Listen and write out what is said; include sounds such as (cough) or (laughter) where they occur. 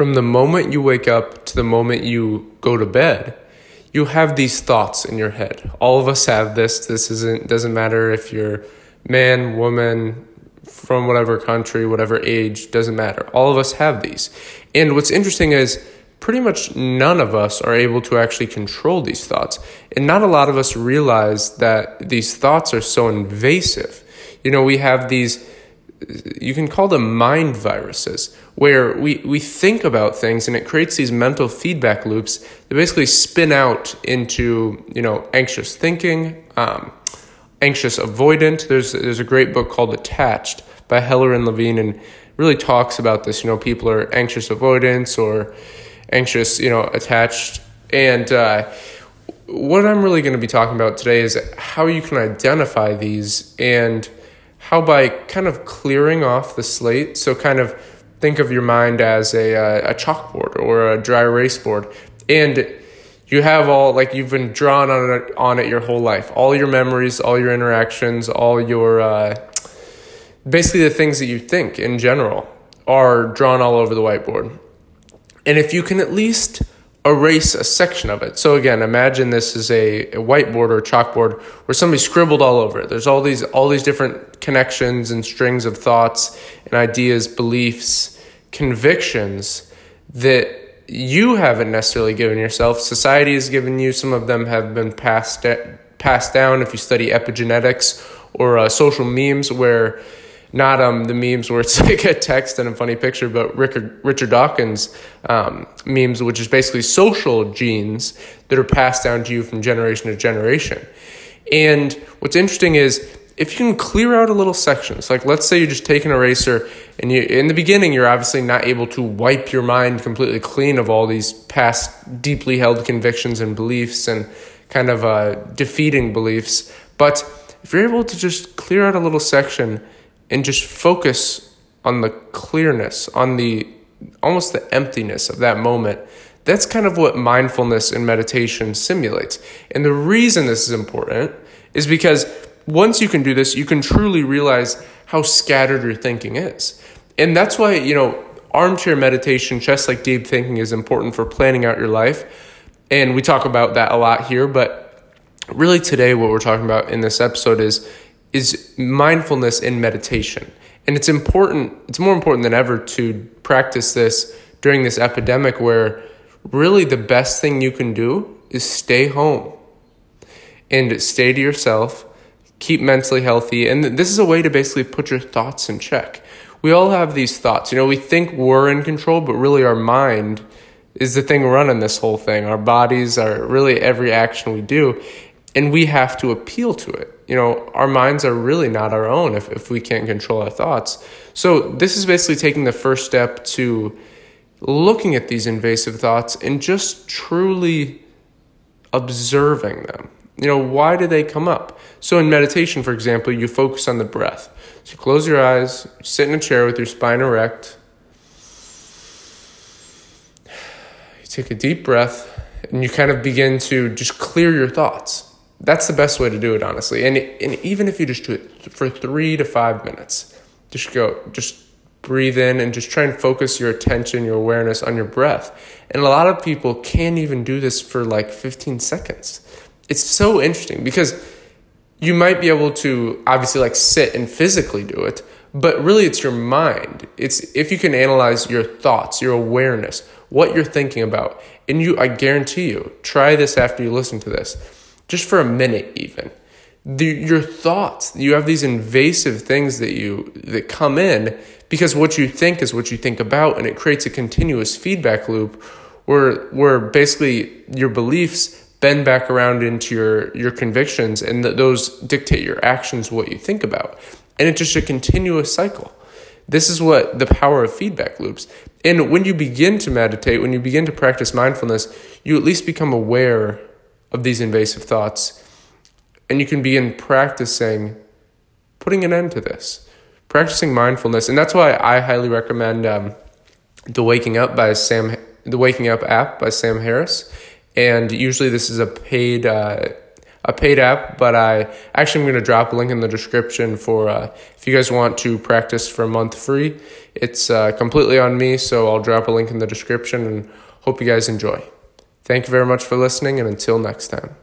from the moment you wake up to the moment you go to bed, you have these thoughts in your head. All of us have this. This isn't doesn't matter if you're man, woman, from whatever country, whatever age, doesn't matter. All of us have these. And what's interesting is pretty much none of us are able to actually control these thoughts. And not a lot of us realize that these thoughts are so invasive. You know, we have these you can call them mind viruses, where we, we think about things and it creates these mental feedback loops that basically spin out into, you know, anxious thinking, um, anxious avoidant. There's, there's a great book called Attached by Heller and Levine and really talks about this. You know, people are anxious avoidance or anxious, you know, attached. And uh, what I'm really going to be talking about today is how you can identify these and – how by kind of clearing off the slate, so kind of think of your mind as a, uh, a chalkboard or a dry erase board, and you have all like you've been drawn on it, on it your whole life, all your memories, all your interactions, all your uh, basically the things that you think in general are drawn all over the whiteboard. And if you can at least erase a section of it. So again, imagine this is a, a whiteboard or a chalkboard where somebody scribbled all over it. There's all these all these different connections and strings of thoughts and ideas, beliefs, convictions that you haven't necessarily given yourself. Society has given you. Some of them have been passed passed down. If you study epigenetics or uh, social memes, where not um the memes where it's (laughs) like a text and a funny picture, but Richard Richard Dawkins um, memes, which is basically social genes that are passed down to you from generation to generation. And what's interesting is if you can clear out a little sections, like let's say you just take an eraser and you in the beginning you're obviously not able to wipe your mind completely clean of all these past deeply held convictions and beliefs and kind of uh, defeating beliefs, but if you're able to just clear out a little section and just focus on the clearness, on the almost the emptiness of that moment. That's kind of what mindfulness and meditation simulates. And the reason this is important is because once you can do this, you can truly realize how scattered your thinking is. And that's why, you know, armchair meditation, just like deep thinking, is important for planning out your life. And we talk about that a lot here, but really today, what we're talking about in this episode is is mindfulness in meditation. And it's important, it's more important than ever to practice this during this epidemic where really the best thing you can do is stay home and stay to yourself, keep mentally healthy. And this is a way to basically put your thoughts in check. We all have these thoughts. You know, we think we're in control, but really our mind is the thing running this whole thing. Our bodies are really every action we do, and we have to appeal to it you know, our minds are really not our own if, if we can't control our thoughts. So, this is basically taking the first step to looking at these invasive thoughts and just truly observing them. You know, why do they come up? So, in meditation, for example, you focus on the breath. So, you close your eyes, sit in a chair with your spine erect. You take a deep breath, and you kind of begin to just clear your thoughts that's the best way to do it, honestly. And, and even if you just do it for three to five minutes, just go, just breathe in and just try and focus your attention, your awareness on your breath. And a lot of people can't even do this for like 15 seconds. It's so interesting because you might be able to obviously like sit and physically do it, but really it's your mind. It's if you can analyze your thoughts, your awareness, what you're thinking about. And you I guarantee you, try this after you listen to this just for a minute even. The, your thoughts you have these invasive things that you that come in because what you think is what you think about and it creates a continuous feedback loop where where basically your beliefs bend back around into your your convictions and th- those dictate your actions what you think about. And it's just a continuous cycle. This is what the power of feedback loops. And when you begin to meditate when you begin to practice mindfulness you at least become aware of these invasive thoughts. And you can begin practicing putting an end to this, practicing mindfulness. And that's why I highly recommend um, the Waking Up by Sam, the Waking Up app by Sam Harris. And usually this is a paid, uh, a paid app, but I actually I'm going to drop a link in the description for uh, if you guys want to practice for a month free. It's uh, completely on me, so I'll drop a link in the description and hope you guys enjoy. Thank you very much for listening, and until next time.